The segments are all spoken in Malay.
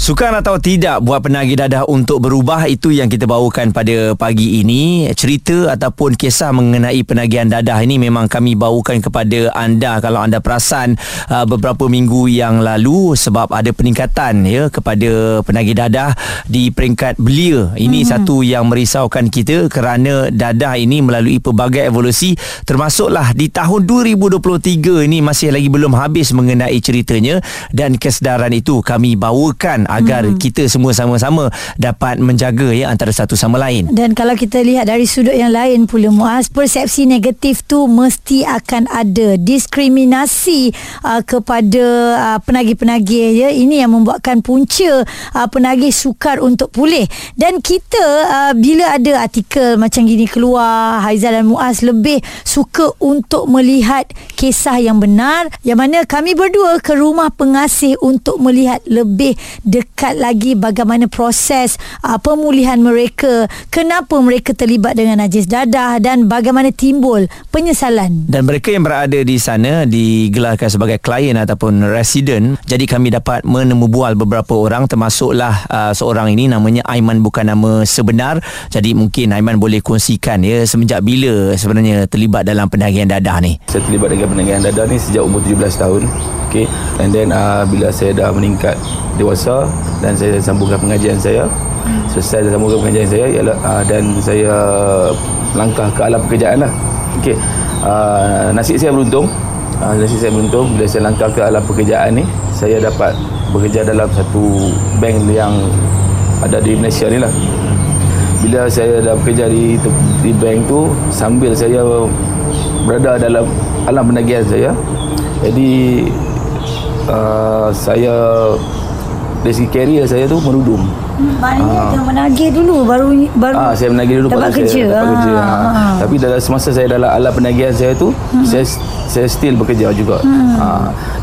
Sukan atau tidak buat penagih dadah untuk berubah itu yang kita bawakan pada pagi ini. Cerita ataupun kisah mengenai penagihan dadah ini memang kami bawakan kepada anda kalau anda perasan uh, beberapa minggu yang lalu sebab ada peningkatan ya kepada penagih dadah di peringkat belia. Ini mm-hmm. satu yang merisaukan kita kerana dadah ini melalui pelbagai evolusi termasuklah di tahun 2023 ini masih lagi belum habis mengenai ceritanya dan kesedaran itu kami bawakan agar hmm. kita semua sama-sama dapat menjaga ya antara satu sama lain. Dan kalau kita lihat dari sudut yang lain pula Muaz, persepsi negatif tu mesti akan ada diskriminasi uh, kepada uh, penagih-penagih ya. Ini yang membuatkan punca uh, penagih sukar untuk pulih. Dan kita uh, bila ada artikel macam gini keluar, Haizal dan Muaz lebih suka untuk melihat kisah yang benar yang mana kami berdua ke rumah pengasih untuk melihat lebih dekat lagi bagaimana proses uh, pemulihan mereka, kenapa mereka terlibat dengan najis dadah dan bagaimana timbul penyesalan. Dan mereka yang berada di sana digelarkan sebagai klien ataupun resident. Jadi kami dapat menemu bual beberapa orang termasuklah uh, seorang ini namanya Aiman bukan nama sebenar. Jadi mungkin Aiman boleh kongsikan ya semenjak bila sebenarnya terlibat dalam penagihan dadah ni. Saya terlibat dengan penagihan dadah ni sejak umur 17 tahun. Okay. And then uh, bila saya dah meningkat dewasa dan saya sambungkan pengajian saya. Selesai saya sambungkan pengajian saya ialah uh, dan saya langkah ke alam pekerjaan lah. Okay. Uh, nasib saya beruntung. Uh, nasib saya beruntung bila saya langkah ke alam pekerjaan ni, saya dapat bekerja dalam satu bank yang ada di Malaysia ni lah. Bila saya dah bekerja di di bank tu sambil saya berada dalam alam penagihan saya. Jadi uh, saya dari segi karier saya tu merudum. Banyak uh, yang menagih dulu baru baru ah, saya menagih dulu dapat kerja. Saya dapat kerja. Ha. Ha. Tapi dalam semasa saya dalam alam penagihan saya tu hmm. saya saya still bekerja juga. Hmm. Ha.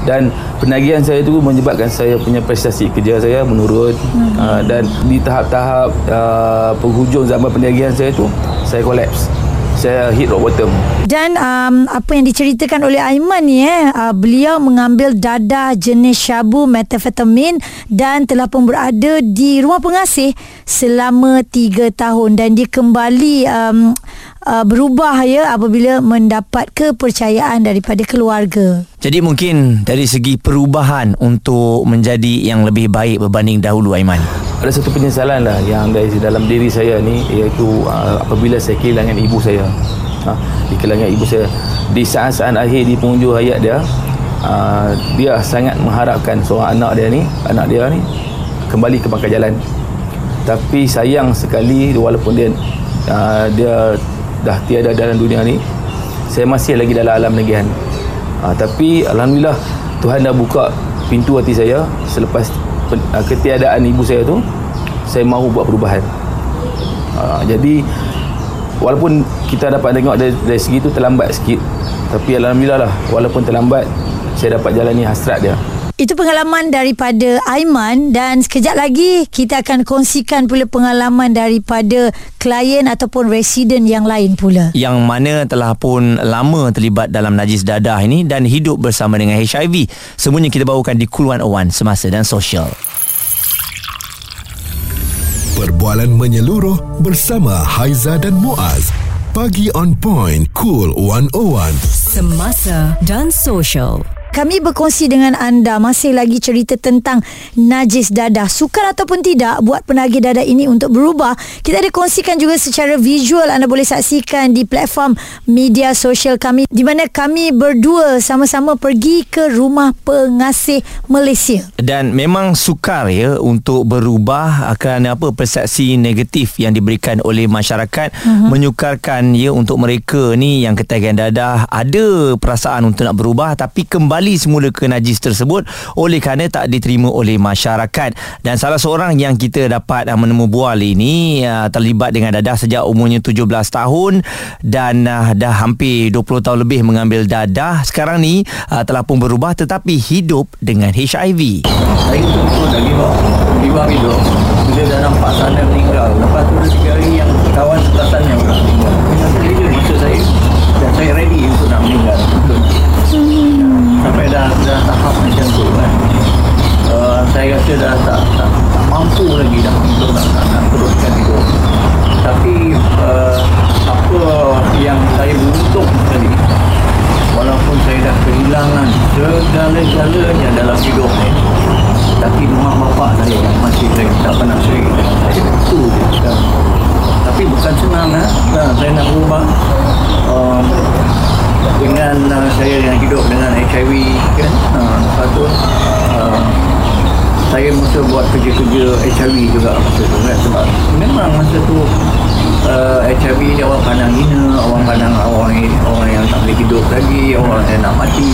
Dan penagihan saya tu menyebabkan saya punya prestasi kerja saya menurun hmm. ha. dan di tahap-tahap uh, penghujung zaman penagihan saya tu saya collapse saya hit rock bottom. Dan um, apa yang diceritakan oleh Aiman ni eh, uh, beliau mengambil dadah jenis syabu metafetamin dan telah pun berada di rumah pengasih selama 3 tahun dan dia kembali um, uh, berubah ya apabila mendapat kepercayaan daripada keluarga. Jadi mungkin dari segi perubahan untuk menjadi yang lebih baik berbanding dahulu Aiman? Ada satu penyesalan lah yang dari dalam diri saya ni iaitu uh, apabila saya kehilangan ibu saya. Uh, di kehilangan ibu saya. Di saat-saat akhir di penghujung hayat dia uh, dia sangat mengharapkan seorang anak dia ni anak dia ni kembali ke pangkal jalan. Tapi sayang sekali walaupun dia uh, dia dah tiada dalam dunia ni saya masih lagi dalam alam negihan uh, tapi Alhamdulillah Tuhan dah buka pintu hati saya selepas uh, ketiadaan ibu saya tu saya mahu buat perubahan. Uh, jadi walaupun kita dapat tengok dari, dari segi tu terlambat sikit tapi Alhamdulillah lah walaupun terlambat saya dapat jalani hasrat dia itu pengalaman daripada Aiman dan sekejap lagi kita akan kongsikan pula pengalaman daripada klien ataupun residen yang lain pula. Yang mana telah pun lama terlibat dalam najis dadah ini dan hidup bersama dengan HIV. Semuanya kita bawakan di Cool 101 semasa dan sosial. Perbualan menyeluruh bersama Haiza dan Muaz. Pagi on point, Cool 101. Semasa dan sosial kami berkongsi dengan anda masih lagi cerita tentang najis dadah. Sukar ataupun tidak buat penagih dadah ini untuk berubah. Kita ada kongsikan juga secara visual anda boleh saksikan di platform media sosial kami di mana kami berdua sama-sama pergi ke rumah pengasih Malaysia. Dan memang sukar ya untuk berubah kerana apa persepsi negatif yang diberikan oleh masyarakat uh-huh. menyukarkan ya untuk mereka ni yang ketagihan dadah ada perasaan untuk nak berubah tapi kembali kembali semula ke najis tersebut. Oleh kerana tak diterima oleh masyarakat. Dan salah seorang yang kita dapat uh, menemu bual ini uh, terlibat dengan dadah sejak umurnya 17 tahun dan uh, dah hampir 20 tahun lebih mengambil dadah sekarang ni uh, telah pun berubah tetapi hidup dengan HIV saya betul-betul dah give up give up hidup bila dah nampak sana meninggal lepas tu dah tiga hari yang kawan sebelah sana yang tinggal saya masuk saya dan saya ready untuk nak meninggal sampai dah dah tahap macam tu kan. Uh, saya rasa dah tak, tak, tak, tak mampu lagi dah untuk nak, nak, nak teruskan itu. Tapi uh, apa yang saya beruntung sekali walaupun saya dah kehilangan segala-galanya dalam hidup ni tapi mak bapak saya yang masih saya tak pernah sering saya betul je sekarang tapi bukan senang lah ha? nah, saya nak berubah dengan uh, saya yang hidup dengan HIV kan? Uh, lepas tu uh, saya masa buat kerja-kerja HIV juga masa tu kan? Sebab memang masa tu uh, HIV ni orang pandang hina orang pandang orang, orang yang tak boleh hidup lagi orang yang nak mati.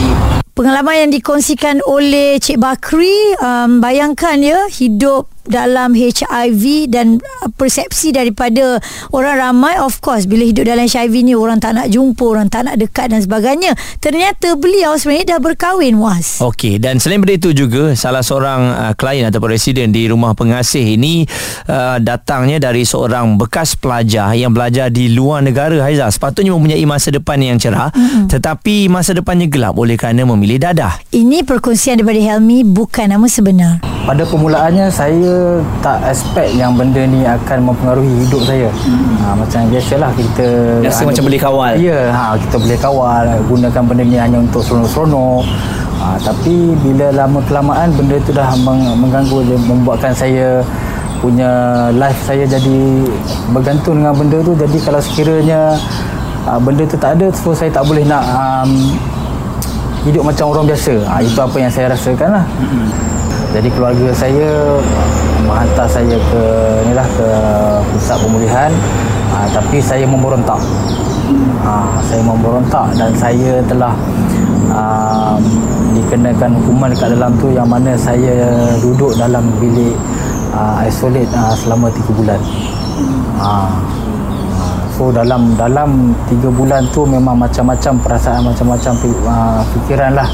Pengalaman yang dikongsikan oleh Cik Bakri um, Bayangkan ya Hidup dalam HIV dan persepsi daripada orang ramai of course bila hidup dalam HIV ni orang tak nak jumpa orang tak nak dekat dan sebagainya. Ternyata beliau sebenarnya dah berkahwin was Okey dan selain daripada itu juga salah seorang uh, klien atau residen di rumah pengasih ini uh, datangnya dari seorang bekas pelajar yang belajar di luar negara Haiza sepatutnya mempunyai masa depan yang cerah mm-hmm. tetapi masa depannya gelap oleh kerana memilih dadah. Ini perkongsian daripada Helmi bukan nama sebenar. Pada permulaannya saya tak expect yang benda ni akan mempengaruhi hidup saya. Hmm. Ha, macam biasalah kita Biasa macam boleh kawal. Ya, ha, kita boleh kawal gunakan benda ni hanya untuk seronok-seronok. Ha, tapi bila lama kelamaan benda tu dah mengganggu membuatkan saya punya life saya jadi bergantung dengan benda tu jadi kalau sekiranya ha, benda tu tak ada so saya tak boleh nak um, hidup macam orang biasa ha, itu apa yang saya rasakan lah hmm. Jadi keluarga saya menghantar saya ke inilah ke pusat pemulihan ha, tapi saya memberontak. Ha, saya memberontak dan saya telah ha, dikenakan hukuman dekat dalam tu yang mana saya duduk dalam bilik uh, isolate uh, selama 3 bulan. Ha, so dalam dalam 3 bulan tu memang macam-macam perasaan macam-macam uh, fikiran lah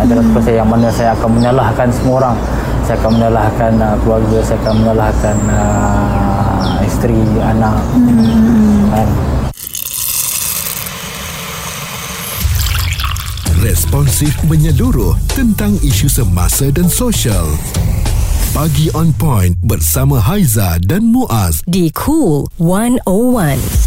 dalam kepala saya yang mana saya akan menyalahkan semua orang. Saya akan menyalahkan uh, keluarga saya akan menyalahkan uh, isteri anak. Hmm. kan? Responsif menyeluruh tentang isu semasa dan sosial. Pagi on point bersama Haiza dan Muaz. Di Cool 101.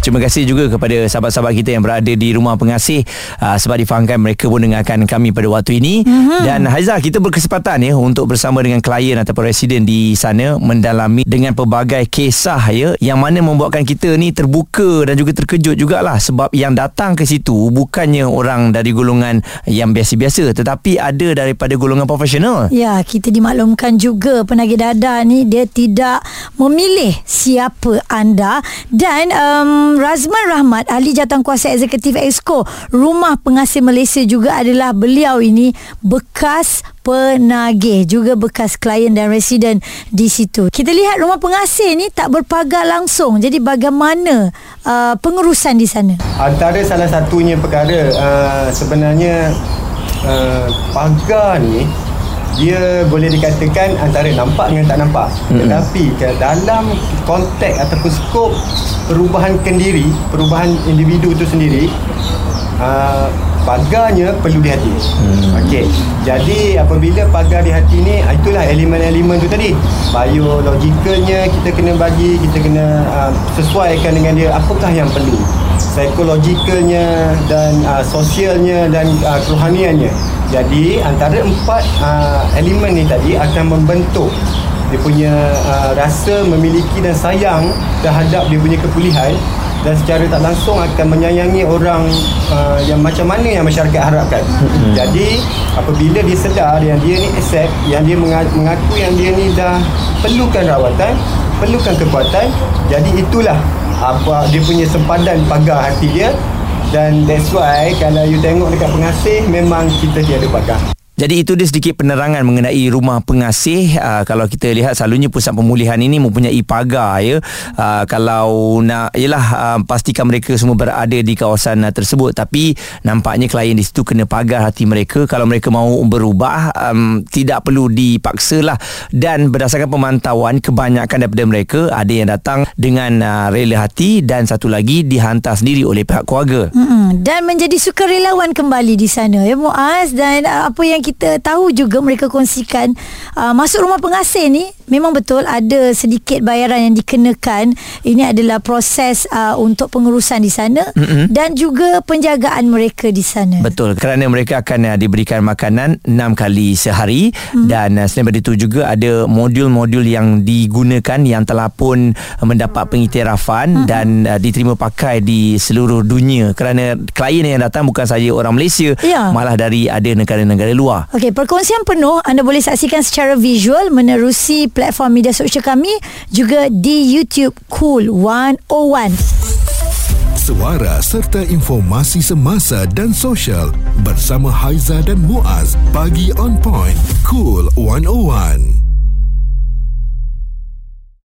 Terima kasih juga kepada sahabat-sahabat kita yang berada di rumah pengasih uh, sebab difahamkan mereka pun dengarkan kami pada waktu ini mm-hmm. dan Haizah kita berkesempatan ya untuk bersama dengan klien ataupun residen di sana mendalami dengan pelbagai kisah ya yang mana membuatkan kita ni terbuka dan juga terkejut jugalah sebab yang datang ke situ bukannya orang dari golongan yang biasa-biasa tetapi ada daripada golongan profesional. Ya, kita dimaklumkan juga penagih dada ni dia tidak memilih siapa anda dan um, Razman Rahmat ahli jawatankuasa eksekutif Exco Rumah Pengasih Malaysia juga adalah beliau ini bekas penagih juga bekas klien dan residen di situ. Kita lihat rumah pengasih ni tak berpagar langsung. Jadi bagaimana uh, pengurusan di sana? Antara salah satunya perkara uh, sebenarnya uh, pagar ni dia boleh dikatakan antara nampak dengan tak nampak. Mm-hmm. tetapi dalam konteks ataupun skop perubahan kendiri perubahan individu itu sendiri uh, pagarnya perlu di hati. Hmm. okey. Jadi apabila pagar di hati ni ah, itulah elemen-elemen tu tadi. Biologikalnya kita kena bagi kita kena uh, sesuaikan dengan dia. Apakah yang perlu psikologikalnya dan uh, sosialnya dan uh, kerohaniannya jadi antara empat uh, elemen ni tadi akan membentuk dia punya uh, rasa memiliki dan sayang terhadap dia punya kepulihan dan secara tak langsung akan menyayangi orang uh, yang macam mana yang masyarakat harapkan. Hmm. Jadi apabila dia sedar yang dia ni accept, yang dia mengaku yang dia ni dah perlukan rawatan, perlukan kekuatan, jadi itulah apa dia punya sempadan pagar hati dia dan that's why kalau you tengok dekat pengasih memang kita tiada pagar. Jadi itu dia sedikit penerangan mengenai rumah pengasih. Uh, kalau kita lihat selalunya pusat pemulihan ini mempunyai pagar ya. Uh, kalau nak ialah uh, pastikan mereka semua berada di kawasan uh, tersebut tapi nampaknya klien di situ kena pagar hati mereka kalau mereka mahu berubah um, tidak perlu dipaksalah dan berdasarkan pemantauan kebanyakan daripada mereka ada yang datang dengan uh, rela hati dan satu lagi dihantar sendiri oleh pihak keluarga. Mm-hmm. Dan menjadi sukarelawan kembali di sana ya Muaz dan uh, apa yang kita tahu juga mereka kongsikan uh, masuk rumah pengasing ni memang betul ada sedikit bayaran yang dikenakan. Ini adalah proses uh, untuk pengurusan di sana mm-hmm. dan juga penjagaan mereka di sana. Betul kerana mereka akan uh, diberikan makanan 6 kali sehari mm. dan uh, selain daripada itu juga ada modul-modul yang digunakan yang telah pun mendapat pengiktirafan mm-hmm. dan uh, diterima pakai di seluruh dunia kerana klien yang datang bukan saja orang Malaysia ya. malah dari ada negara-negara luar. Okey, perkongsian penuh anda boleh saksikan secara visual menerusi platform media sosial kami juga di YouTube Cool 101. Suara serta informasi semasa dan sosial bersama Haiza dan Muaz bagi on point Cool 101.